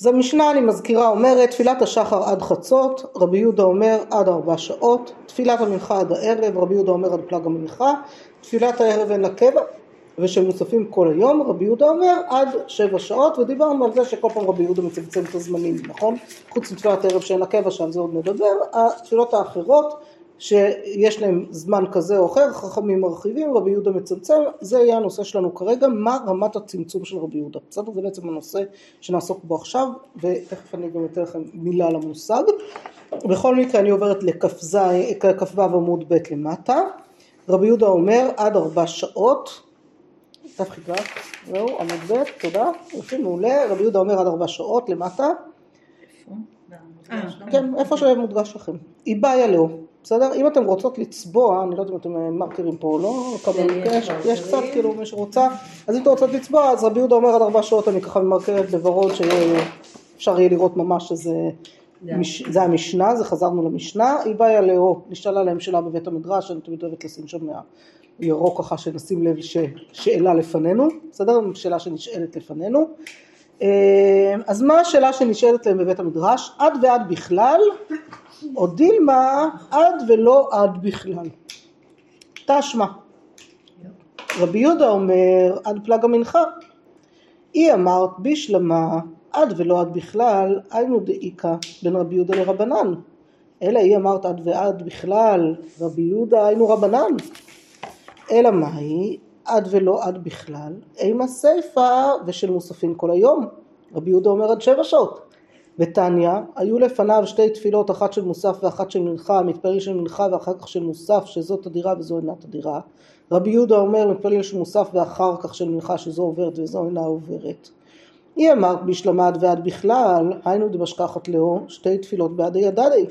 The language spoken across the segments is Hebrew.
אז המשנה אני מזכירה אומרת תפילת השחר עד חצות, רבי יהודה אומר עד ארבע שעות, תפילת המנחה עד הערב, רבי יהודה אומר עד פלג המנחה, תפילת הערב אין לה קבע ושמוספים כל היום, רבי יהודה אומר עד שבע שעות ודיברנו על זה שכל פעם רבי יהודה מצמצם את הזמנים, נכון? חוץ מתפילת הערב שאין לה קבע, שעל זה עוד נדבר, התפילות האחרות שיש להם זמן כזה או אחר, חכמים מרחיבים, רבי יהודה מצמצם, זה יהיה הנושא שלנו כרגע, מה רמת הצמצום של רבי יהודה, בסדר? זה בעצם הנושא שנעסוק בו עכשיו, ותכף אני גם אתן לכם מילה על המושג. בכל מקרה אני עוברת לכ"ו עמוד ב' למטה, רבי יהודה אומר עד ארבע שעות, דף חיגה, זהו, עמוד ב', תודה, יופי, מעולה, רבי יהודה אומר עד ארבע שעות למטה. כן, איפה שמודגש לכם. איבאיה לאו. בסדר? אם אתם רוצות לצבוע, אני לא יודעת אם אתם אה, מרקרים פה או לא, יש קצת כאילו מי שרוצה, אז אם אתם רוצות לצבוע, אז רבי יהודה אומר עד ארבע שעות אני ככה ממרקרת בוורוד שאפשר יהיה לראות ממש שזה זה המשנה, זה חזרנו למשנה, היא באה לאו, נשאלה להם שאלה בבית המדרש, אני תמיד אוהבת לשים שם מהירוק ככה שנשים לב ששאלה לפנינו, בסדר? שאלה שנשאלת לפנינו. אה, אז מה השאלה שנשאלת להם בבית המדרש? עד ועד בכלל או דילמה עד ולא עד בכלל. תשמע. רבי יהודה אומר עד פלג המנחה. היא אמרת בשלמה עד ולא עד בכלל היינו דאיכא בין רבי יהודה לרבנן. אלא היא אמרת עד ועד בכלל רבי יהודה היינו רבנן. אלא מהי עד ולא עד בכלל אימה סיפא ושל מוספין כל היום. רבי יהודה אומר עד שבע שעות. ותניא, היו לפניו שתי תפילות, אחת של מוסף ואחת של מנחה, מתפלל של מנחה ואחר כך של מוסף, שזאת הדירה וזו אינה הדירה. רבי יהודה אומר, מתפלל של מוסף ואחר כך של מנחה, שזו עוברת וזו אינה עוברת. היא אמרת בשלמה עד ועד בכלל, היינו דמשכחת לאו, שתי תפילות בעדי ידדי.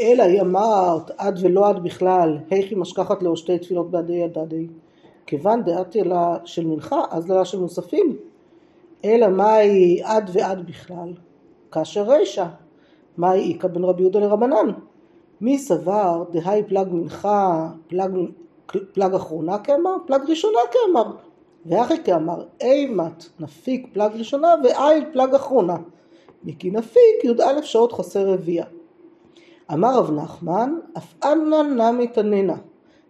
אלא היא אמרת עד ולא עד בכלל, היכי משכחת לאו שתי תפילות בעדי ידדי. כיוון דעתי לה של מנחה, אז לה של מוספים. אלא מהי עד ועד בכלל? כאשר רישא, מאי איכא בין רבי יהודה לרבנן? מי סבר דהי פלג מנחה, פלג, פלג אחרונה כאמר, פלג ראשונה כאמר. ואחי כאמר, אימת נפיק פלג ראשונה ואי פלג אחרונה. מכי נפיק י"א שעות חסר רביע. אמר רב נחמן, אף אנא נמי תננה.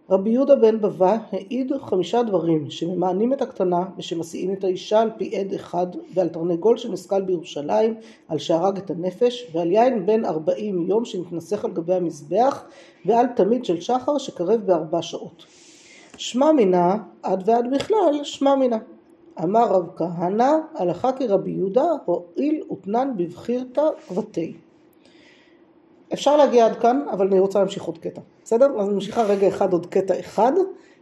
רבי יהודה בן בבא העיד חמישה דברים שממענים את הקטנה ושמסיעים את האישה על פי עד אחד ועל תרנגול שנסכל בירושלים על שהרג את הנפש ועל יין בן ארבעים יום שנתנסך על גבי המזבח ועל תמיד של שחר שקרב בארבע שעות. שמע מינה עד ועד בכלל שמע מינה. אמר רב כהנא הלכה כרבי יהודה הואיל ותנן בבחירתא ותהי אפשר להגיע עד כאן, אבל אני רוצה להמשיך עוד קטע, בסדר? אז ממשיכה רגע אחד עוד קטע אחד,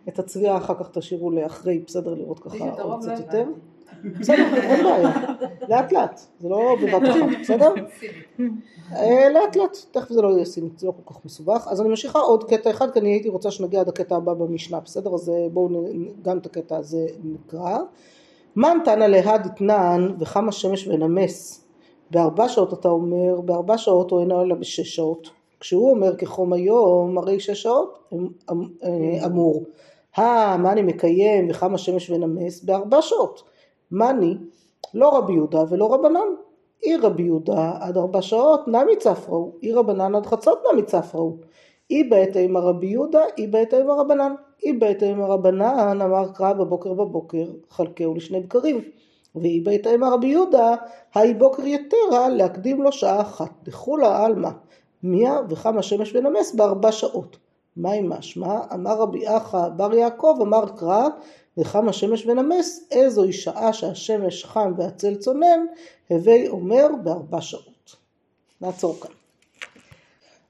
את הצביעה אחר כך תשאירו לאחרי, בסדר? לראות ככה עוד קצת יותר. בסדר, אין בעיה, לאט לאט, זה לא בבת אחת, בסדר? אה, לאט לאט, תכף זה לא יהיה סינית, זה לא כל כך מסובך. אז אני ממשיכה עוד קטע אחד, כי אני הייתי רוצה שנגיע עד הקטע הבא במשנה, בסדר? אז אה, בואו גם את הקטע הזה נקרא. מן תנא להד אתנן וכמה שמש ונמס בארבע שעות אתה אומר, בארבע שעות או אינו אלא בשש שעות. כשהוא אומר כחום היום, הרי שש שעות אה, אמור. מה אני מקיים וכמה שמש ונמס? בארבע שעות. מאני, לא רבי יהודה ולא רבנן. אי רבי יהודה עד ארבע שעות נמי צפראו, אי רבנן עד חצות נמי צפראו. אי בעת אימה רבי יהודה, אי בעת אימה רבנן. אי בעת אימה רבנן אמר קרא בבוקר בבוקר, חלקהו לשני בקרים. והיא בהתאם רבי יהודה, היי בוקר יתרה להקדים לו שעה אחת. דכולה עלמא, מיה וכמה שמש ונמס בארבע שעות. מהי משמע? אמר רבי אחא בר יעקב אמר קרא וכמה שמש ונמס איזוהי שעה שהשמש חם והצל צונן הווי אומר בארבע שעות. נעצור כאן.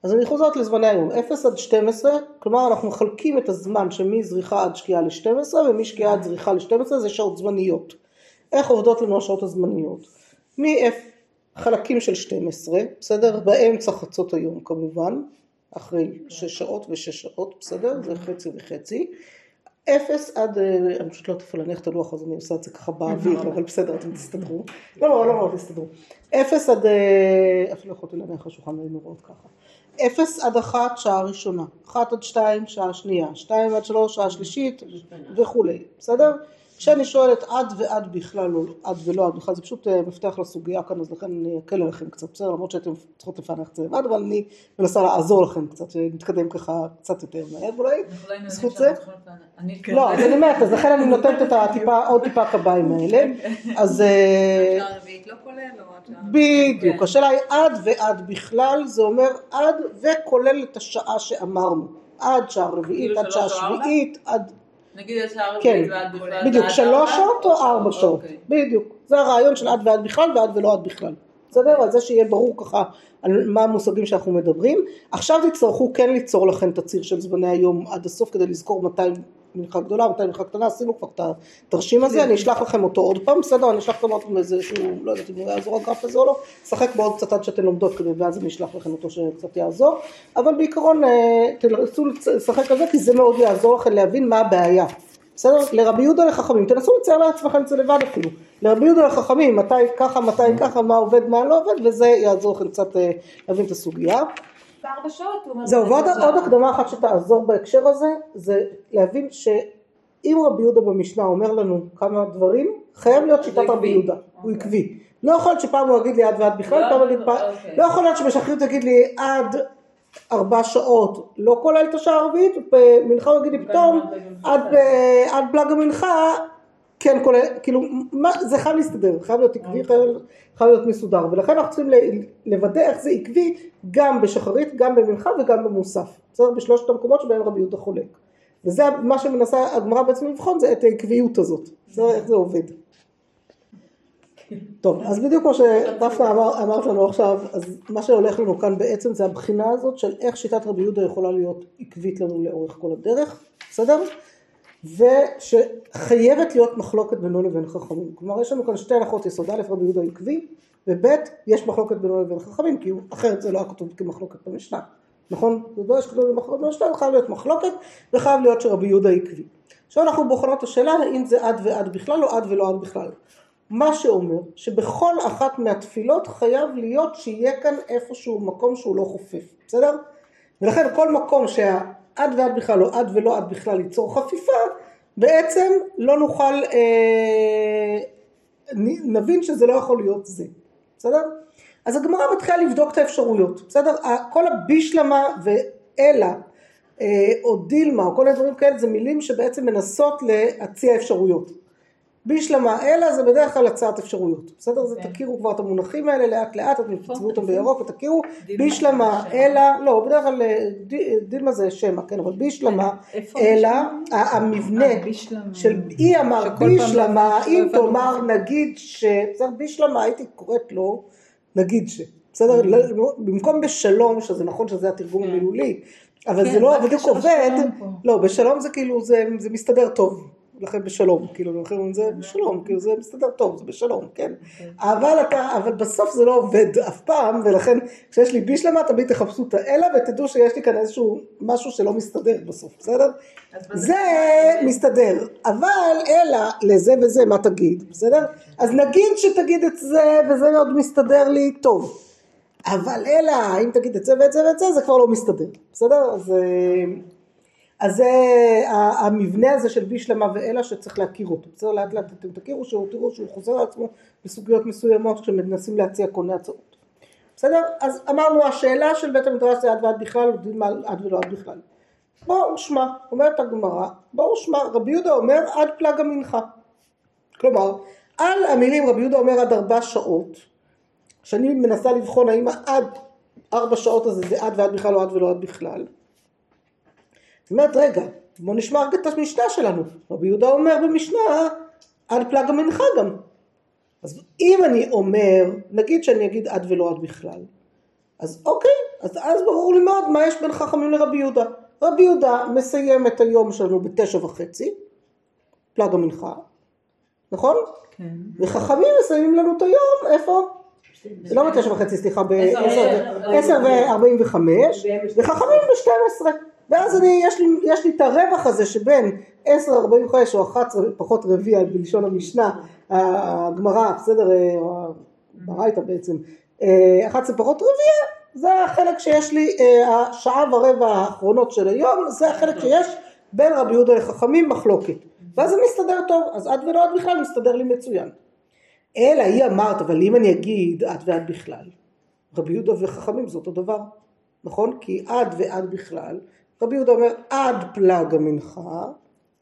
אז אני חוזרת לזמני היום, 0 עד 12, כלומר אנחנו מחלקים את הזמן שמזריחה עד שקיעה ל-12 ומשקיעה עד זריחה ל-12 זה שעות זמניות. איך עובדות לנו השעות הזמניות? מחלקים של 12, בסדר? באמצע חצות היום כמובן, אחרי 6 שעות ו-6 שעות, בסדר? זה חצי וחצי. אפס עד, אה, אני פשוט לא תפעל להניח את הלוח אז אני עושה את זה ככה באוויר, אבל בסדר, אתם תסתדרו. לא, לא, לא, לא, תסתדרו. אפס עד, אה, אפילו יכולתי להניח לשולחן היינו רואות ככה. אפס עד אחת, שעה ראשונה. אחת עד שתיים, שעה שנייה. שתיים עד שלוש, שעה שלישית וכולי, בסדר? כשאני שואלת עד ועד בכלל, או עד ולא עד בכלל, זה פשוט אה, מפתח לסוגיה כאן, אז לכן אני אקל עליכם קצת, בסדר? למרות שאתם צריכות לפענח את זה לבד, אבל אני מנסה לעזור לכם קצת, שנתקדם ככה קצת יותר מהר אולי, בזכות זה. לא, אז אני אומרת, אז לכן אני נותנת את הטיפה, עוד טיפה קביים האלה, אז... אה, לא. בדיוק, כן. השאלה היא עד ועד בכלל, זה אומר עד וכולל את השעה שאמרנו, עד שעה רביעית, כאילו עד שעה? שביעית, עד, נגיד השעה כן, ועד בכלל. בדיוק, שלוש? שעות או ארבע שעות, אוקיי. בדיוק, זה הרעיון של עד ועד בכלל ועד ולא עד בכלל, בסדר? על זה שיהיה ברור ככה על מה המושגים שאנחנו מדברים, עכשיו תצטרכו כן ליצור לכם את הציר של זמני היום עד הסוף כדי לזכור מתי מנחה גדולה, מתי מנחה קטנה, עשינו כבר את התרשים הזה, אני אשלח לכם אותו עוד פעם, בסדר? אני אשלח לכם עוד פעם איזה שהוא, לא יודעת אם הוא יעזור הגרף הזה או לא, שחק בעוד קצת עד שאתן לומדות כדי, ואז אני אשלח לכם אותו שקצת יעזור, אבל בעיקרון אה, תנסו לשחק על זה כי זה מאוד יעזור לכם להבין מה הבעיה. בסדר? לרבי יהודה לחכמים, תנסו לצייר לעצמכם את זה לבד אפילו. לרבי יהודה לחכמים, מתי ככה, מתי ככה, מה עובד, מה לא עובד, וזה יעזור לכם קצת אה, להבין את הסוגיה. בארבע שעות הוא אומר... זהו, ועוד זה עוד. הקדמה אחת שתעזור בהקשר הזה, זה להבין שאם רבי יהודה במשנה אומר לנו כמה דברים, חייב להיות שיטת. רבי יהודה, הוא אוקיי. עקבי. לא יכול להיות שפעם הוא יגיד לי עד ועד בכלל, לא, פעם לא, פעם, אוקיי. לא יכול להיות שבשחרית יגיד לי עד ארבע שעות, לא כולל את השעה הרביעית, במנחה הוא יגיד לי פתאום עד ב- עד בלג המנחה, כן כולל, כאילו, מה, זה חייב להסתדר, חייב להיות עקבי, חייב, חייב להיות מסודר, ולכן אנחנו צריכים לוודא איך זה עקבי גם בשחרית, גם במנחה וגם במוסף, בסדר? בשלושת המקומות שבהם רבי יהודה חולק. וזה מה שמנסה הגמרא בעצם לבחון, זה את העקביות הזאת, בסדר? איך זה עובד. טוב, אז בדיוק כמו שדפנה אמר, אמרת לנו עכשיו, אז מה שהולך לנו כאן בעצם זה הבחינה הזאת של איך שיטת רבי יהודה יכולה להיות עקבית לנו לאורך כל הדרך, בסדר? ושחייבת להיות מחלוקת בינו לבין חכמים. כלומר, יש לנו כאן שתי הנחות יסוד, א', רבי יהודה עקבי, וב', יש מחלוקת בינו לבין חכמים, כי אחרת זה לא היה כתוב כמחלוקת במשנה, נכון? לא יש כתוב במחלוקת במשנה, חייב להיות מחלוקת, וחייב להיות שרבי יהודה עקבי. עכשיו אנחנו בוחנות השאלה האם זה עד ועד בכלל או עד ולא עד בכלל. מה שאומר שבכל אחת מהתפילות חייב להיות שיהיה כאן איפשהו מקום שהוא לא חופף, בסדר? ולכן כל מקום שהעד ועד בכלל או עד ולא עד בכלל ייצור חפיפה, בעצם לא נוכל, אה, נבין שזה לא יכול להיות זה, בסדר? אז הגמרא מתחילה לבדוק את האפשרויות, בסדר? כל הבישלמה ואלה אה, או דילמה או כל מיני דברים כאלה זה מילים שבעצם מנסות להציע אפשרויות. בישלמה אלא זה בדרך כלל הצעת אפשרויות, בסדר? זה כן. תכירו כבר את המונחים האלה לאט לאט, אתם תצבעו אותם איפה? בירוק ותכירו, שם. אלא, לא, בדרך כלל אה, דילמה זה שמע, כן, אבל בישלמה איפה אלא המבנה אה. של היא אמר לא- אם. תאמר נגיד ש... בסדר, בישלמה הייתי קוראת לו נגיד ש... בסדר, לא- במקום בשלום, שזה נכון שזה התרגום כן. המילולי, אבל כן, זה לא בדיוק עובד? לא, בשלום זה כאילו, זה מסתדר טוב, לכן בשלום, כאילו, לכן אומרים זה בשלום, כאילו זה מסתדר טוב, זה בשלום, כן, אבל אתה, אבל בסוף זה לא עובד אף פעם, ולכן כשיש לי בישלמה תמיד תחפשו את האלה ותדעו שיש לי כאן איזשהו משהו שלא מסתדר בסוף, בסדר? זה מסתדר, אבל אלא לזה וזה מה תגיד, בסדר? אז נגיד שתגיד את זה וזה עוד מסתדר לי טוב, אבל אלא אם תגיד את זה ואת זה ואת זה זה כבר לא מסתדר, בסדר? אז, אה, אז זה המבנה הזה של בישלמה ואלא שצריך להכיר אותו, בסדר? לאט לאט אתם תכירו שהוא, תראו שהוא חוזר על עצמו בסוגיות מסוימות כשמנסים להציע קונה הצעות. בסדר? אז אמרנו השאלה של בית המדרש זה עד ועד בכלל, עד ולא עד בכלל. בואו שמע, אומרת הגמרא, בואו שמע, רבי יהודה אומר עד פלג המנחה. כלומר, על המילים רבי יהודה אומר עד ארבע שעות, שאני מנסה לבחון האם עד ארבע שעות הזה זה עד ועד בכלל או עד ולא עד בכלל. זאת אומרת, רגע, בואו נשמע רגע את המשנה שלנו. רבי יהודה אומר במשנה עד פלג המנחה גם. אז אם אני אומר, נגיד שאני אגיד עד ולא עד בכלל, אז אוקיי, אז אז ברור לי מאוד מה יש בין חכמים לרבי יהודה. רבי יהודה מסיים את היום שלנו בתשע וחצי, פלג המנחה, נכון? כן. וחכמים מסיימים לנו את היום, איפה? לא בתשע וחצי, סליחה, בעשר וארבעים וחמש, וחכמים בשתים עשרה. ואז אני, יש לי, יש לי את הרווח הזה שבין עשר ארבעים וחמש או אחת עשרה פחות רביע בלשון המשנה, הגמרא, בסדר, אה, ברייתא בעצם, אה, אחת עשרה פחות רביע, זה החלק שיש לי, אה, השעה ורבע האחרונות של היום, זה החלק שיש בין רבי יהודה לחכמים מחלוקת. ואז זה מסתדר טוב, אז עד ולא עד בכלל מסתדר לי מצוין. אלא היא אמרת, אבל אם אני אגיד עד ועד בכלל, רבי יהודה וחכמים זה אותו דבר, נכון? כי עד ועד בכלל, רבי יהודה אומר עד פלג המנחה,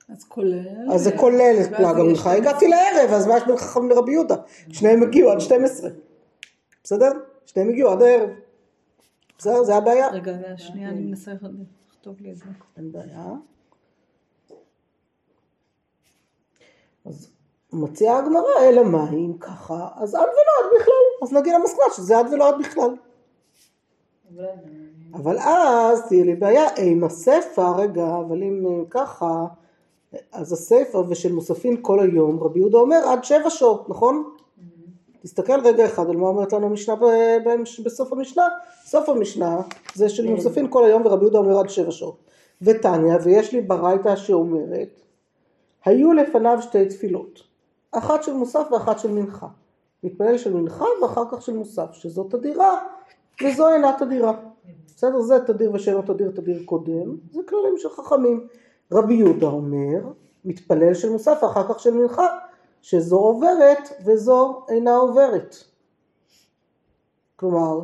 אז כולל. אז זה כולל את יש המנחה, הגעתי לערב, אז מה יש בין חכמים לרבי יהודה? שניהם הגיעו עד 12, בסדר? שניהם הגיעו עד הערב, בסדר? זה הבעיה. רגע, שנייה, אני מנסה לכתוב לי את זה. אין בעיה. אז מציעה הגמרא, אלא מה אם ככה, אז עד ולא עד בכלל, אז נגיע למסקנה שזה עד ולא עד בכלל. אבל אז תהיה לי בעיה, אם הסיפא, רגע, אבל אם אה, ככה, אז הסיפא ושל מוספין כל היום, רבי יהודה אומר עד שבע שעות, נכון? תסתכל רגע אחד על מה אומרת לנו המשנה בסוף המשנה, סוף המשנה זה של מוספין כל היום ורבי יהודה אומר עד שבע שעות. ותניא, ויש לי ברייתא שאומרת, היו לפניו שתי תפילות, אחת של מוסף ואחת של מנחה. מתפלל של מנחה ואחר כך של מוסף, שזו תדירה וזו אינה תדירה. בסדר? זה תדיר ושאינו תדיר תדיר קודם, זה כללים של חכמים. רבי יהודה אומר, מתפלל של מוסף ואחר כך של מנחה, שזו עוברת וזו אינה עוברת. כלומר,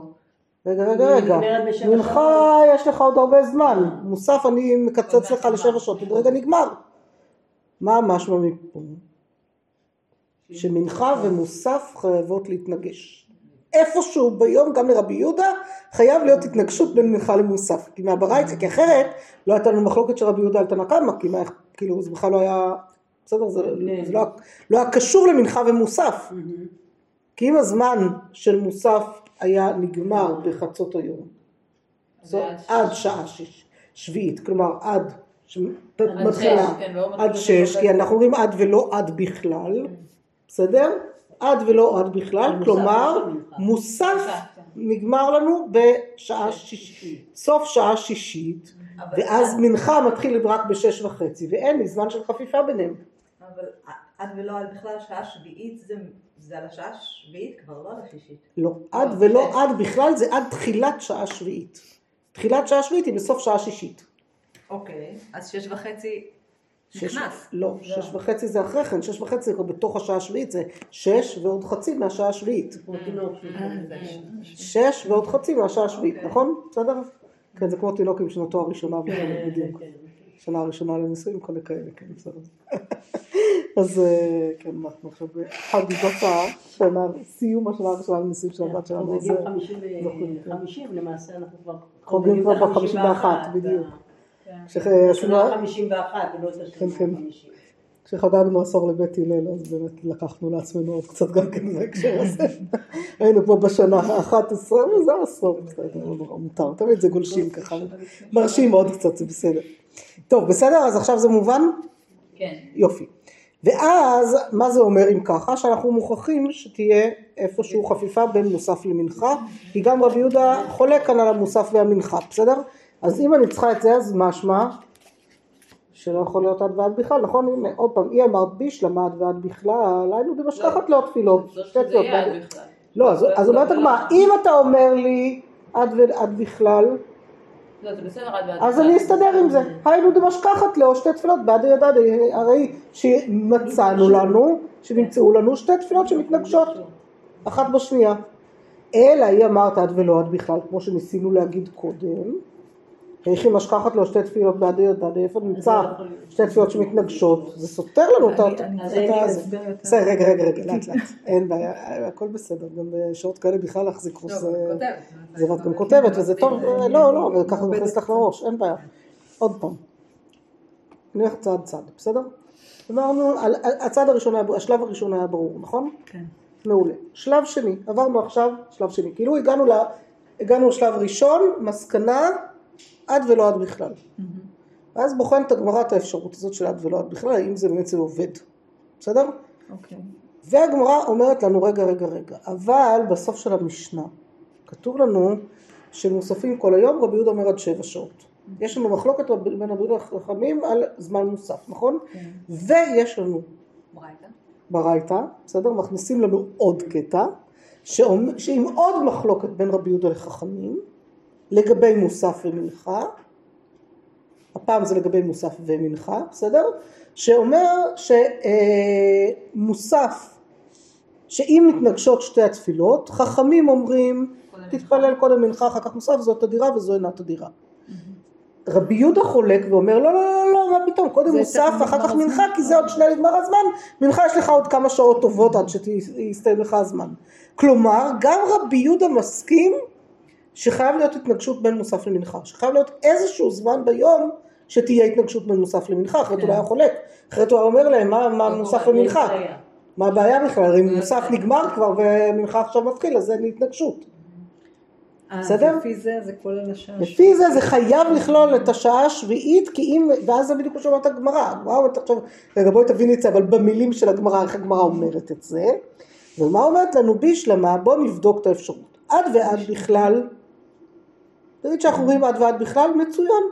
רגע רגע רגע, מנחה יש לך עוד הרבה זמן, מוסף אני מקצץ לך לשבע שעות, עוד רגע נגמר. מה משמע מפה? שמנחה ומוסף חייבות להתנגש. איפשהו ביום גם לרבי יהודה חייב להיות התנגשות בין מנחה למוסף. כי מהברייתא, כי אחרת לא הייתה לנו מחלוקת של רבי יהודה על תנא קמא, כי מה, כאילו זה בכלל לא היה, בסדר, זה, זה לא, לא היה קשור למנחה ומוסף. כי אם הזמן של מוסף היה נגמר בחצות היום, זו עד שעה שש, שביעית, כלומר עד שמתחילה כן, לא עד שש, כי אנחנו אומרים עד ולא עד בכלל, בסדר? עד ולא עד בכלל, כלומר לא. מוסף נגמר לנו בשעה שישית, סוף שעה שישית, ואז מנחה מתחיל רק בשש וחצי, ואין לי זמן של חפיפה ביניהם. אבל עד ולא עד בכלל שעה שביעית זה, זה על השעה השביעית כבר, לא על השישית. לא, עד ולא עד בכלל זה עד תחילת שעה שביעית. תחילת שעה שביעית היא בסוף שעה שישית. אוקיי, אז שש וחצי נכנס. לא, שש וחצי זה אחרי כן, שש וחצי זה בתוך השעה השביעית, זה שש ועוד חצי מהשעה השביעית. כמו תינוק. שש ועוד חצי מהשעה השביעית, אוקיי. נכון? בסדר? כן, זה כמו תינוק עם שנתו הראשונה, כן, בדיוק. כן. שנה הראשונה לנישואים, כל כאלה, כן, בסדר. אז אה, כן, אנחנו עכשיו בחגיגות השנה, סיום השנה הראשונה לנישואים של הבת שלנו. אז, חוגגים אה, חמישים זוכרים, ו- כן. חמישים, למעשה אנחנו כבר חוגגים כבר בחמישים ואחת, בדיוק. החמישים ואחת, ולא את השנה כן, כן. החמישים. כשחגגנו עשור לבית הלל, אז באמת לקחנו לעצמנו עוד קצת גם כן בהקשר הזה. היינו פה בשנה ה-11, וזה עשור, בסדר, לא מותר, תמיד זה גולשים ככה, מרשים עוד קצת, זה בסדר. טוב, בסדר, אז עכשיו זה מובן? כן. יופי. ואז, מה זה אומר אם ככה? שאנחנו מוכרחים שתהיה איפשהו חפיפה בין מוסף למנחה, כי גם רבי יהודה חולק כאן על המוסף והמנחה, בסדר? אז אם אני צריכה את זה, אז משמע שלא יכול להיות עד ועד בכלל, נכון? הנה, עוד פעם, היא אמרת בישלמה עד ועד בכלל, היינו דמשכחת לא תפילות, זאת שתי תפילות. לא, אז אז אומרת הגמרא, אם אתה אומר לי עד ועד בכלל, לא, ועד. אז בכלל. אני אסתדר עם זה. היינו דמשכחת לו שתי תפילות בעד ידד, הרי שמצאנו לנו, שנמצאו לנו שתי תפילות שמתנגשות אחת בשנייה. אלא היא אמרת עד ולא עד בכלל, כמו שניסינו להגיד קודם. היכי משכחת לו שתי תפילות בעד ידד, איפה נמצא שתי תפילות שמתנגשות, זה סותר לנו את ה... בסדר, רגע, רגע, רגע, לאט לאט, אין בעיה, הכל בסדר, גם בשעות כאלה בכלל להחזיק לא. גם זה- ואת גם כותבת וזה טוב, לא, לא, וככה זה נכנס לך לראש, אין בעיה. עוד פעם. נלך צעד צעד, בסדר? אמרנו, הצעד הראשון, השלב הראשון היה ברור, נכון? כן. מעולה. שלב שני, עברנו עכשיו שלב שני. כאילו. הגענו לשלב ראשון, מסקנה, עד ולא עד בכלל. ואז בוחנת הגמרא את האפשרות הזאת של עד ולא עד בכלל, האם זה באמת זה עובד. בסדר? אוקיי. והגמרא אומרת לנו, רגע, רגע, רגע, אבל בסוף של המשנה, כתוב לנו שמוספים כל היום, רבי יהודה אומר עד שבע שעות. יש לנו מחלוקת בין רבי יהודה לחכמים על זמן מוסף, נכון? כן. ויש לנו ברייתא. ברייתא, בסדר? מכניסים לנו עוד קטע, שעם עוד מחלוקת בין רבי יהודה לחכמים, לגבי מוסף ומנחה, הפעם זה לגבי מוסף ומנחה, בסדר? שאומר שמוסף, שאם מתנגשות שתי התפילות, חכמים אומרים תתפלל קודם מנחה אחר כך מוסף, זאת תדירה וזו אינה תדירה. רבי יהודה חולק ואומר לא לא לא לא מה פתאום קודם מוסף אחר כך. מנחה כי זה עוד שנייה נגמר הזמן מנחה יש לך עוד כמה שעות טובות עד שיסתיים לך הזמן כלומר גם רבי יהודה מסכים שחייב להיות התנגשות בין מוסף למנחה שחייב להיות איזשהו זמן ביום שתהיה התנגשות בין מוסף למנחה אחרת הוא לא היה חולק. אחרת הוא היה אומר להם מה, מה מוסף ומנחה מה הבעיה בכלל? הרי מוסף נגמר כבר ומנחה עכשיו מתחיל אז אין התנגשות. אה, בסדר? לפי זה זה כולל השעה. לפי זה זה חייב לכלול את השעה השביעית כי אם, ואז זה בדיוק מה שאומרת הגמרא, וואו אתה עכשיו, רגע בואי תביני את זה אבל במילים של הגמרא, איך הגמרא אומרת את זה, ומה אומרת לנו בישלמה, בוא נבדוק את האפשרות, עד ועד בכלל, תגיד שאנחנו אומרים עד ועד בכלל, מצוין,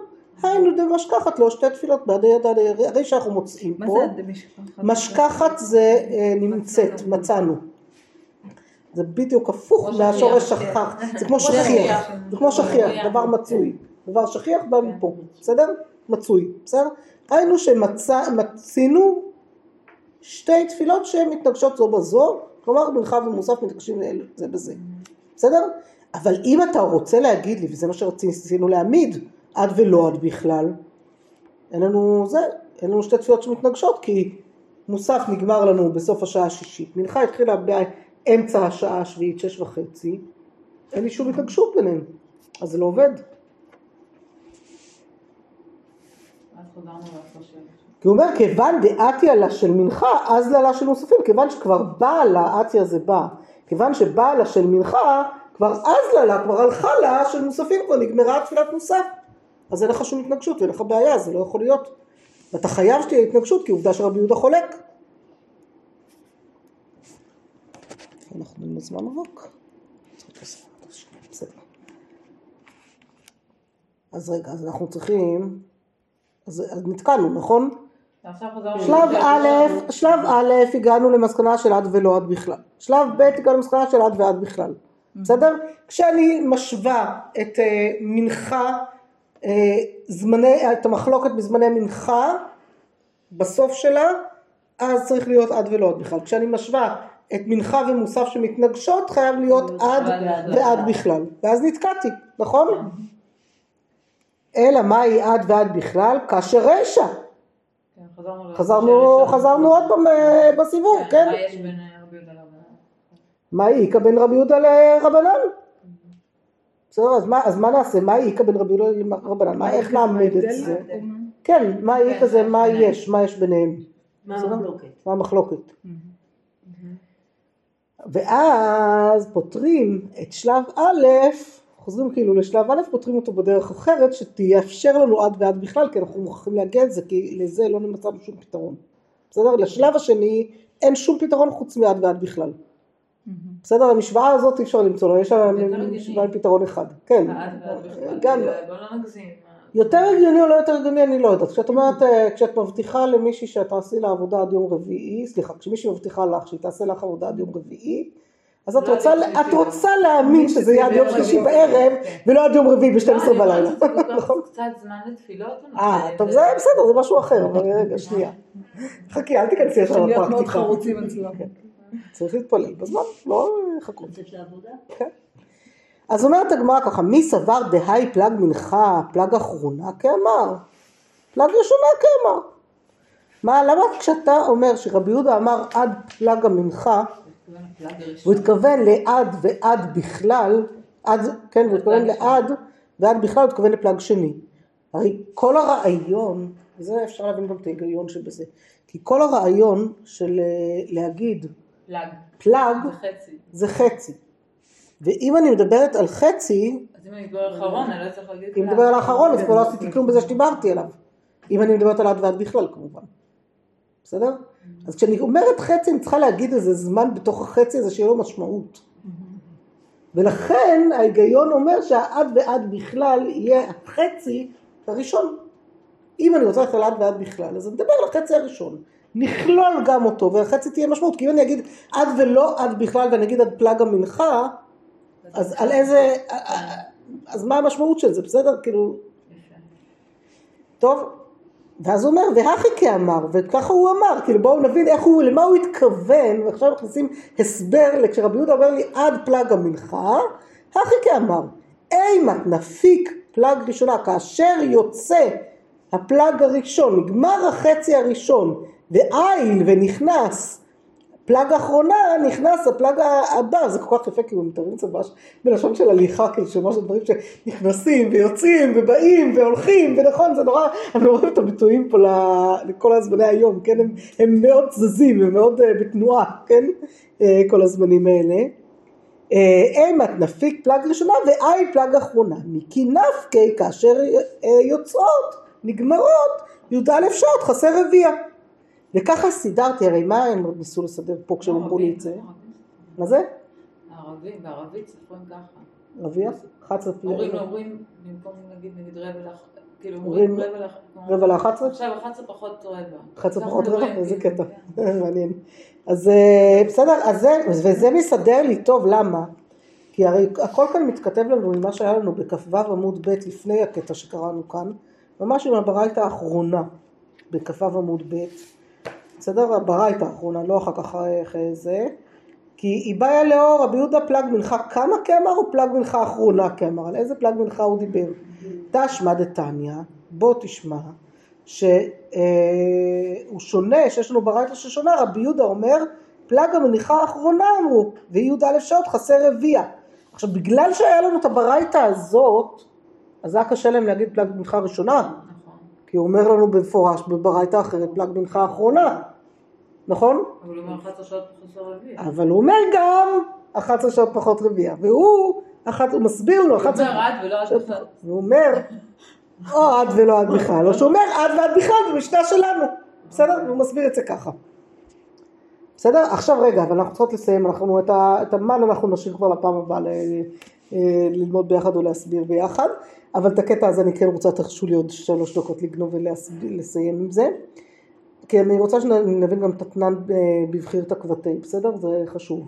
היינו דמשכחת לו שתי תפילות בעד יד עד יד, הרי שאנחנו מוצאים מה פה, זה עד משכחת? משכחת זה אה, נמצאת, מצאנו. זה בדיוק הפוך מהשורש שכיח. שכח, זה כמו שכיח. זה כמו שכיח, שכיח. דבר מצוי, דבר שכיח בא מפה, בסדר? מצוי, בסדר? היינו שמצינו שתי תפילות שהן מתנגשות זו בזו, כלומר מנחה ומוסף מתנגשים זה בזה, בסדר? אבל אם אתה רוצה להגיד לי, וזה מה שרצינו להעמיד, עד ולא עד בכלל, אין לנו זה, אין לנו שתי תפילות שמתנגשות, כי מוסף נגמר לנו בסוף השעה השישית, מנחה התחילה באמצע השעה השביעית, שש וחצי, אין לי שום התנגשות ביניהם, אז זה לא עובד. כי הוא אומר, כיוון דעתיה לה של מנחה, אז לה של מוספים, כיוון שכבר באה לה, זה בא, כיוון שבאה לה של מנחה, כבר אז לה לה, כבר הלכה לה של מוספים, כבר נגמרה תפילת מוסף. אז אין לך שום התנגשות ואין לך בעיה, זה לא יכול להיות. ואתה חייב שתהיה התנגשות, כי עובדה שרבי יהודה חולק. אנחנו עם הזמן ארוך. אז רגע, אז אנחנו צריכים, אז, אז נתקענו, נכון? שלב. א', שלב א', הגענו למסקנה של עד ולא עד בכלל. שלב ב', הגענו למסקנה של עד ועד בכלל. בסדר? כשאני משווה את אה, מנחה, אה, זמני, את המחלוקת בזמני מנחה, בסוף שלה, אז צריך להיות עד ולא עד בכלל. כשאני משווה את מנחה ומוסף שמתנגשות, חייב להיות עד ועד בכלל. ואז נתקעתי, נכון? אלא מהי עד ועד בכלל? כאשר רשע. כן, חזרנו חזרנו, עוד פעם אה, בסיבוב, כן? מה יש בין אה, רבי יהודה לרבנן? מה איכא בין רבי יהודה לרבנן? בסדר, אז מה, אז מה נעשה? מה איכא בין רבי יהודה לרבנן? מה, איך נעמיד את זה? כן, מה איכא זה מה ביניהם. יש, מה יש ביניהם? מה? המחלוקת? מה המחלוקת? ואז פותרים את שלב א', חוזרים כאילו לשלב א', פותרים אותו בדרך אחרת שתאפשר לנו עד ועד בכלל, כי אנחנו מוכרחים להגיע את זה, כי לזה לא נמצאנו שום פתרון. בסדר? לשלב השני אין שום פתרון חוץ מעד ועד בכלל. בסדר? המשוואה הזאת אי אפשר למצוא לה, יש לה. משוואה עם פתרון אחד. כן, עד ועד בכלל. גם בוא לא נגזים. יותר הגיוני או לא יותר הגיוני אני לא יודעת. כשאת אומרת, אה, כשאת מבטיחה למישהי שאת תעשי לה עבודה עד יום רביעי, סליחה, כשמישהי מבטיחה לך שהיא תעשה לך עבודה עד יום רביעי, אז את לא רוצה, את. רוצה להאמין שזה יהיה עד יום שלישי בערב, כן. ולא עד יום רביעי ב-12 לא, אני בלילה. אומרת שזה כל כך נכון? קצת זמן לתפילות. אה, טוב, זה בסדר, זה משהו אחר, אבל רגע, שנייה. חכי, אל תיכנסי ישר להיות מאוד לפרקטיקה. צריך להתפלל בזמן, לא לחכות. לצאת לעבודה? כן. אז אומרת הגמרא ככה, מי סבר דהי פלג מנחה, פלג אחרונה כאמר, פלג ראשונה כאמר. מה, למה כשאתה אומר שרבי יהודה אמר עד פלג המנחה, הוא התכוון לעד ועד בכלל, עד, כן, הוא התכוון לעד ועד בכלל, הוא התכוון לפלג שני. הרי כל הרעיון, וזה אפשר להבין גם את ההיגיון שבזה, כי כל הרעיון של אה, להגיד פלאג. פלג זה חצי. זה חצי. ואם אני מדברת על חצי, אז אם אני מדבר על אחרון, אני לא צריך להגיד אם פלאג. מדבר על האחרון, אז כבר לא עשיתי כלום בזה שדיברתי עליו. אם אני מדברת על עד ועד בכלל כמובן. בסדר? אז כשאני אומרת חצי, אני צריכה להגיד איזה זמן בתוך החצי הזה שיהיה לו משמעות. ולכן ההיגיון אומר שהעד ועד בכלל יהיה החצי הראשון. אם אני רוצה ללכת על עד ועד בכלל, אז אני מדבר על החצי הראשון. נכלול גם אותו, והחצי תהיה משמעות. כי אם אני אגיד עד ולא עד בכלל, ואני אגיד עד פלג המנחה, אז על איזה... אז מה המשמעות של זה, בסדר? כאילו... טוב, ואז הוא אומר, והכי אמר, וככה הוא אמר, כאילו בואו נבין איך הוא, למה הוא התכוון, ועכשיו מכניסים הסבר, כשרבי יהודה אומר לי עד פלג המנחה, הכי אמר, אימת נפיק פלג ראשונה, כאשר יוצא הפלג הראשון, נגמר החצי הראשון, ואיל ונכנס. פלג האחרונה נכנס הפלג הבא, זה כל כך יפה כאילו מתארים את זה ממש בלשון של הליכה, כאילו שממש דברים שנכנסים ויוצאים ובאים והולכים, ונכון זה נורא, אני רואה את הביטויים פה לכל הזמני היום, כן, הם, הם מאוד זזים, הם מאוד uh, בתנועה, כן, uh, כל הזמנים האלה. אימת נפיק פלג ראשונה ואי פלג אחרונה, מכי נפקי כאשר uh, יוצאות, נגמרות, י"א שעות חסר רביע. וככה סידרתי, הרי מה הם ניסו לסדר פה כשהם אמרו לי את זה? מה זה? הערבים, בערבית סופרים ככה. רביע? 11 פי... הורים אומרים, במקום נגיד נגיד רבע לאח... כאילו אומרים אומרים רבע לאח... רבע לאחת עשרה? עכשיו 11 פחות רבע. 11 אנחנו פחות רבע? איזה כאילו, קטע. כן. מעניין. אז אה, בסדר, וזה מסדר לי טוב, למה? כי הרי הכל כאן מתכתב לנו ממה שהיה לנו בכ"ו עמוד ב' לפני הקטע שקראנו כאן, ממש עם הברייתא האחרונה בכ"ו עמוד ב', בסדר? הברייתא האחרונה, לא אחר כך איך זה, כי היא באה לאור רבי יהודה פלג מנחה כמה כאמר או פלג מנחה אחרונה כאמר, על איזה פלג מנחה הוא דיבר? תשמע דתניא, בוא תשמע, שהוא שונה, שיש לנו ברייתא ששונה, רבי יהודה אומר פלג המניחה האחרונה אמרו, וי"א שעות חסר רביע. עכשיו בגלל שהיה לנו את הברייתא הזאת, אז היה קשה להם להגיד פלג מנחה ראשונה. כי הוא אומר לנו במפורש בברייתא אחרת פלג מנחה האחרונה, נכון? אבל הוא אומר 11 שעות חסר רביע. אבל הוא אומר גם 11 שעות פחות רביע, והוא, אחת, הוא מסביר לו, הוא 11 אומר עד ולא עד בכלל. הוא אומר, או עד ולא עד בכלל, או שהוא אומר עד ועד בכלל, זה משנה שלנו, בסדר? והוא מסביר את זה ככה. בסדר? עכשיו רגע, אבל אנחנו צריכות לסיים, אנחנו את, ה, את המן אנחנו נשאיר כבר לפעם הבאה אה, ללמוד ביחד או להסביר ביחד, אבל את הקטע הזה אני כן רוצה, תרשו לי עוד שלוש דקות לגנוב ולסיים עם זה. כי אני רוצה שנבין גם את התנן בבחיר תקוותי, בסדר? זה חשוב.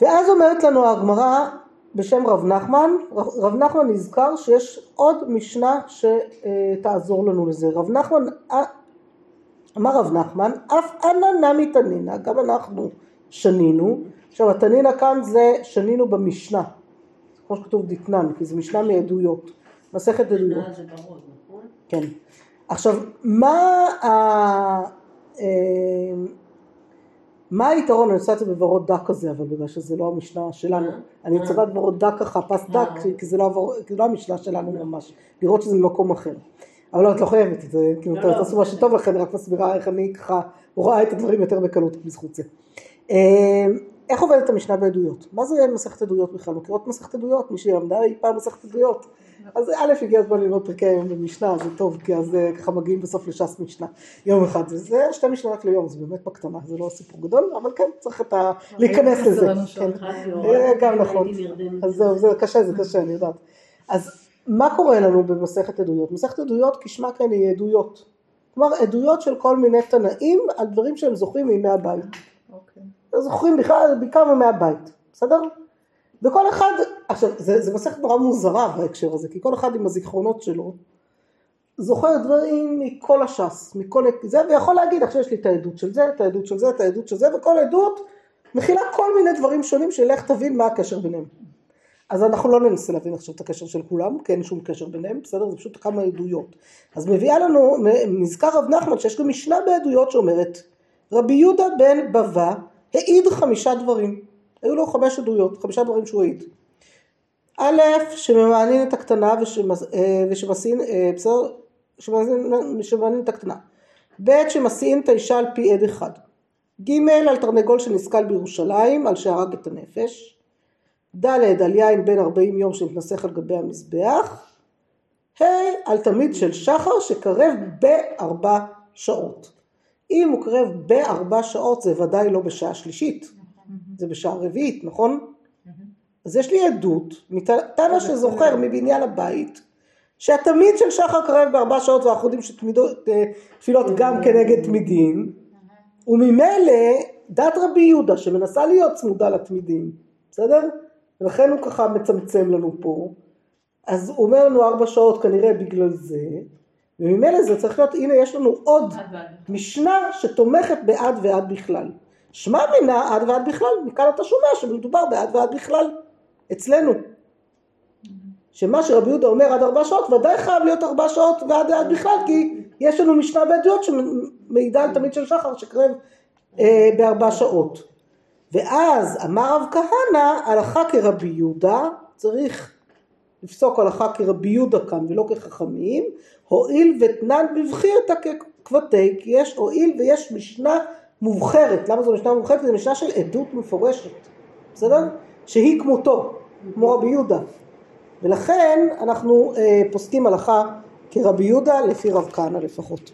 ואז אומרת לנו הגמרא בשם רב נחמן, רב נחמן נזכר שיש עוד משנה שתעזור לנו לזה. רב נחמן, אמר רב נחמן, אף אנא נמי תנינא, גם אנחנו שנינו. עכשיו התנינא כאן זה שנינו במשנה, כמו שכתוב דתנן, כי זה משנה מעדויות, מסכת עדויות. אה, נכון? כן. עכשיו, מה, ה... אה, מה היתרון, אני עושה את זה בוורוד דק כזה, אבל בגלל שזה לא המשנה שלנו. אני צובעת וורוד דק ככה, פס דק, כי זה לא כי זה לא המשנה שלנו ממש. לראות שזה ממקום אחר. אבל לא, את לא חייבת את זה, כאילו, לא, לא. תעשו מה שטוב לכם, אני רק מסבירה איך אני ככה רואה את הדברים יותר בקלות בזכות זה. איך עובדת המשנה בעדויות? מה זה מסכת עדויות בכלל? מכירות מסכת עדויות? מי שלמדה אי פעם מסכת עדויות? אז א', הגיע הזמן ללמוד פרקי היום במשנה, זה טוב, כי אז אה, ככה מגיעים בסוף לש"ס משנה. יום אחד, זה- שתי משנות ליום, זה באמת בקטנה, זה לא סיפור גדול, אבל כן, צריך את ה... להיכנס לזה. כן. אה, גם נכון. אז זהו, זה קשה, זה קשה, אני יודעת. אז מה קורה לנו במסכת עדויות? מסכת עדויות כשמה כן היא עדויות. כלומר, עדויות של כל מיני תנאים על דברים שהם זוכרים מימי הבית. אוקיי. זוכרים בכלל, בעיקר מימי הבית, בסדר? וכל אחד, עכשיו, זה, זה מסכת נורא מוזרה בהקשר הזה, כי כל אחד עם הזיכרונות שלו, זוכר דברים מכל הש"ס, מכל זה, ויכול להגיד, עכשיו יש לי את העדות של זה, את העדות של זה, את העדות של זה, וכל עדות מכילה כל מיני דברים שונים, שלך תבין מה הקשר ביניהם. אז אנחנו לא ננסה להבין עכשיו את הקשר של כולם, כי אין שום קשר ביניהם, בסדר? זה פשוט כמה עדויות. אז מביאה לנו, נזכר רב נחמן שיש גם משנה בעדויות שאומרת, רבי יהודה בן בבא העיד חמישה דברים. היו לו חמש עדויות, חמישה דברים שהוא העיד. א', שממעניין את הקטנה ושמס- אה, ושמסיעין, אה, בסדר? שמעניין את הקטנה. ב', שמסיעין את האישה על פי עד אחד. ג', על תרנגול שנסכל בירושלים, על שהרג את הנפש. ד', על יין בן 40 יום שמתנסך על גבי המזבח. ה', על תמיד של שחר שקרב בארבע שעות. אם הוא קרב בארבע שעות זה ודאי לא בשעה שלישית, זה בשעה רביעית, נכון? אז יש לי עדות מתנא שזוכר מבניין הבית שהתמיד של שחר קרב בארבע שעות ואנחנו יודעים שתפילות גם כנגד תמידים וממילא דת רבי יהודה שמנסה להיות צמודה לתמידים, בסדר? ולכן הוא ככה מצמצם לנו פה אז הוא אומר לנו ארבע שעות כנראה בגלל זה וממילא זה צריך להיות, הנה יש לנו עוד. משנה שתומכת בעד ועד בכלל. שמע מינה עד ועד בכלל, מכאן אתה שומע שמדובר בעד ועד בכלל, אצלנו. שמה שרבי יהודה אומר עד ארבע שעות, ודאי חייב להיות ארבע שעות ועד ועד בכלל, כי יש לנו משנה בעדויות שמעידה על תמיד של שחר שקרב אה, בארבע שעות. ואז אמר רב כהנא, הלכה כרבי יהודה, צריך לפסוק הלכה כרבי יהודה כאן ולא כחכמים, הואיל ותנן בבחירתא ככבתי, כי יש הואיל ויש משנה מובחרת, למה זו משנה מובחרת? זו משנה של עדות מפורשת, בסדר? שהיא כמותו, כמו רבי יהודה. ולכן אנחנו אה, פוסקים הלכה כרבי יהודה לפי רב כהנא לפחות.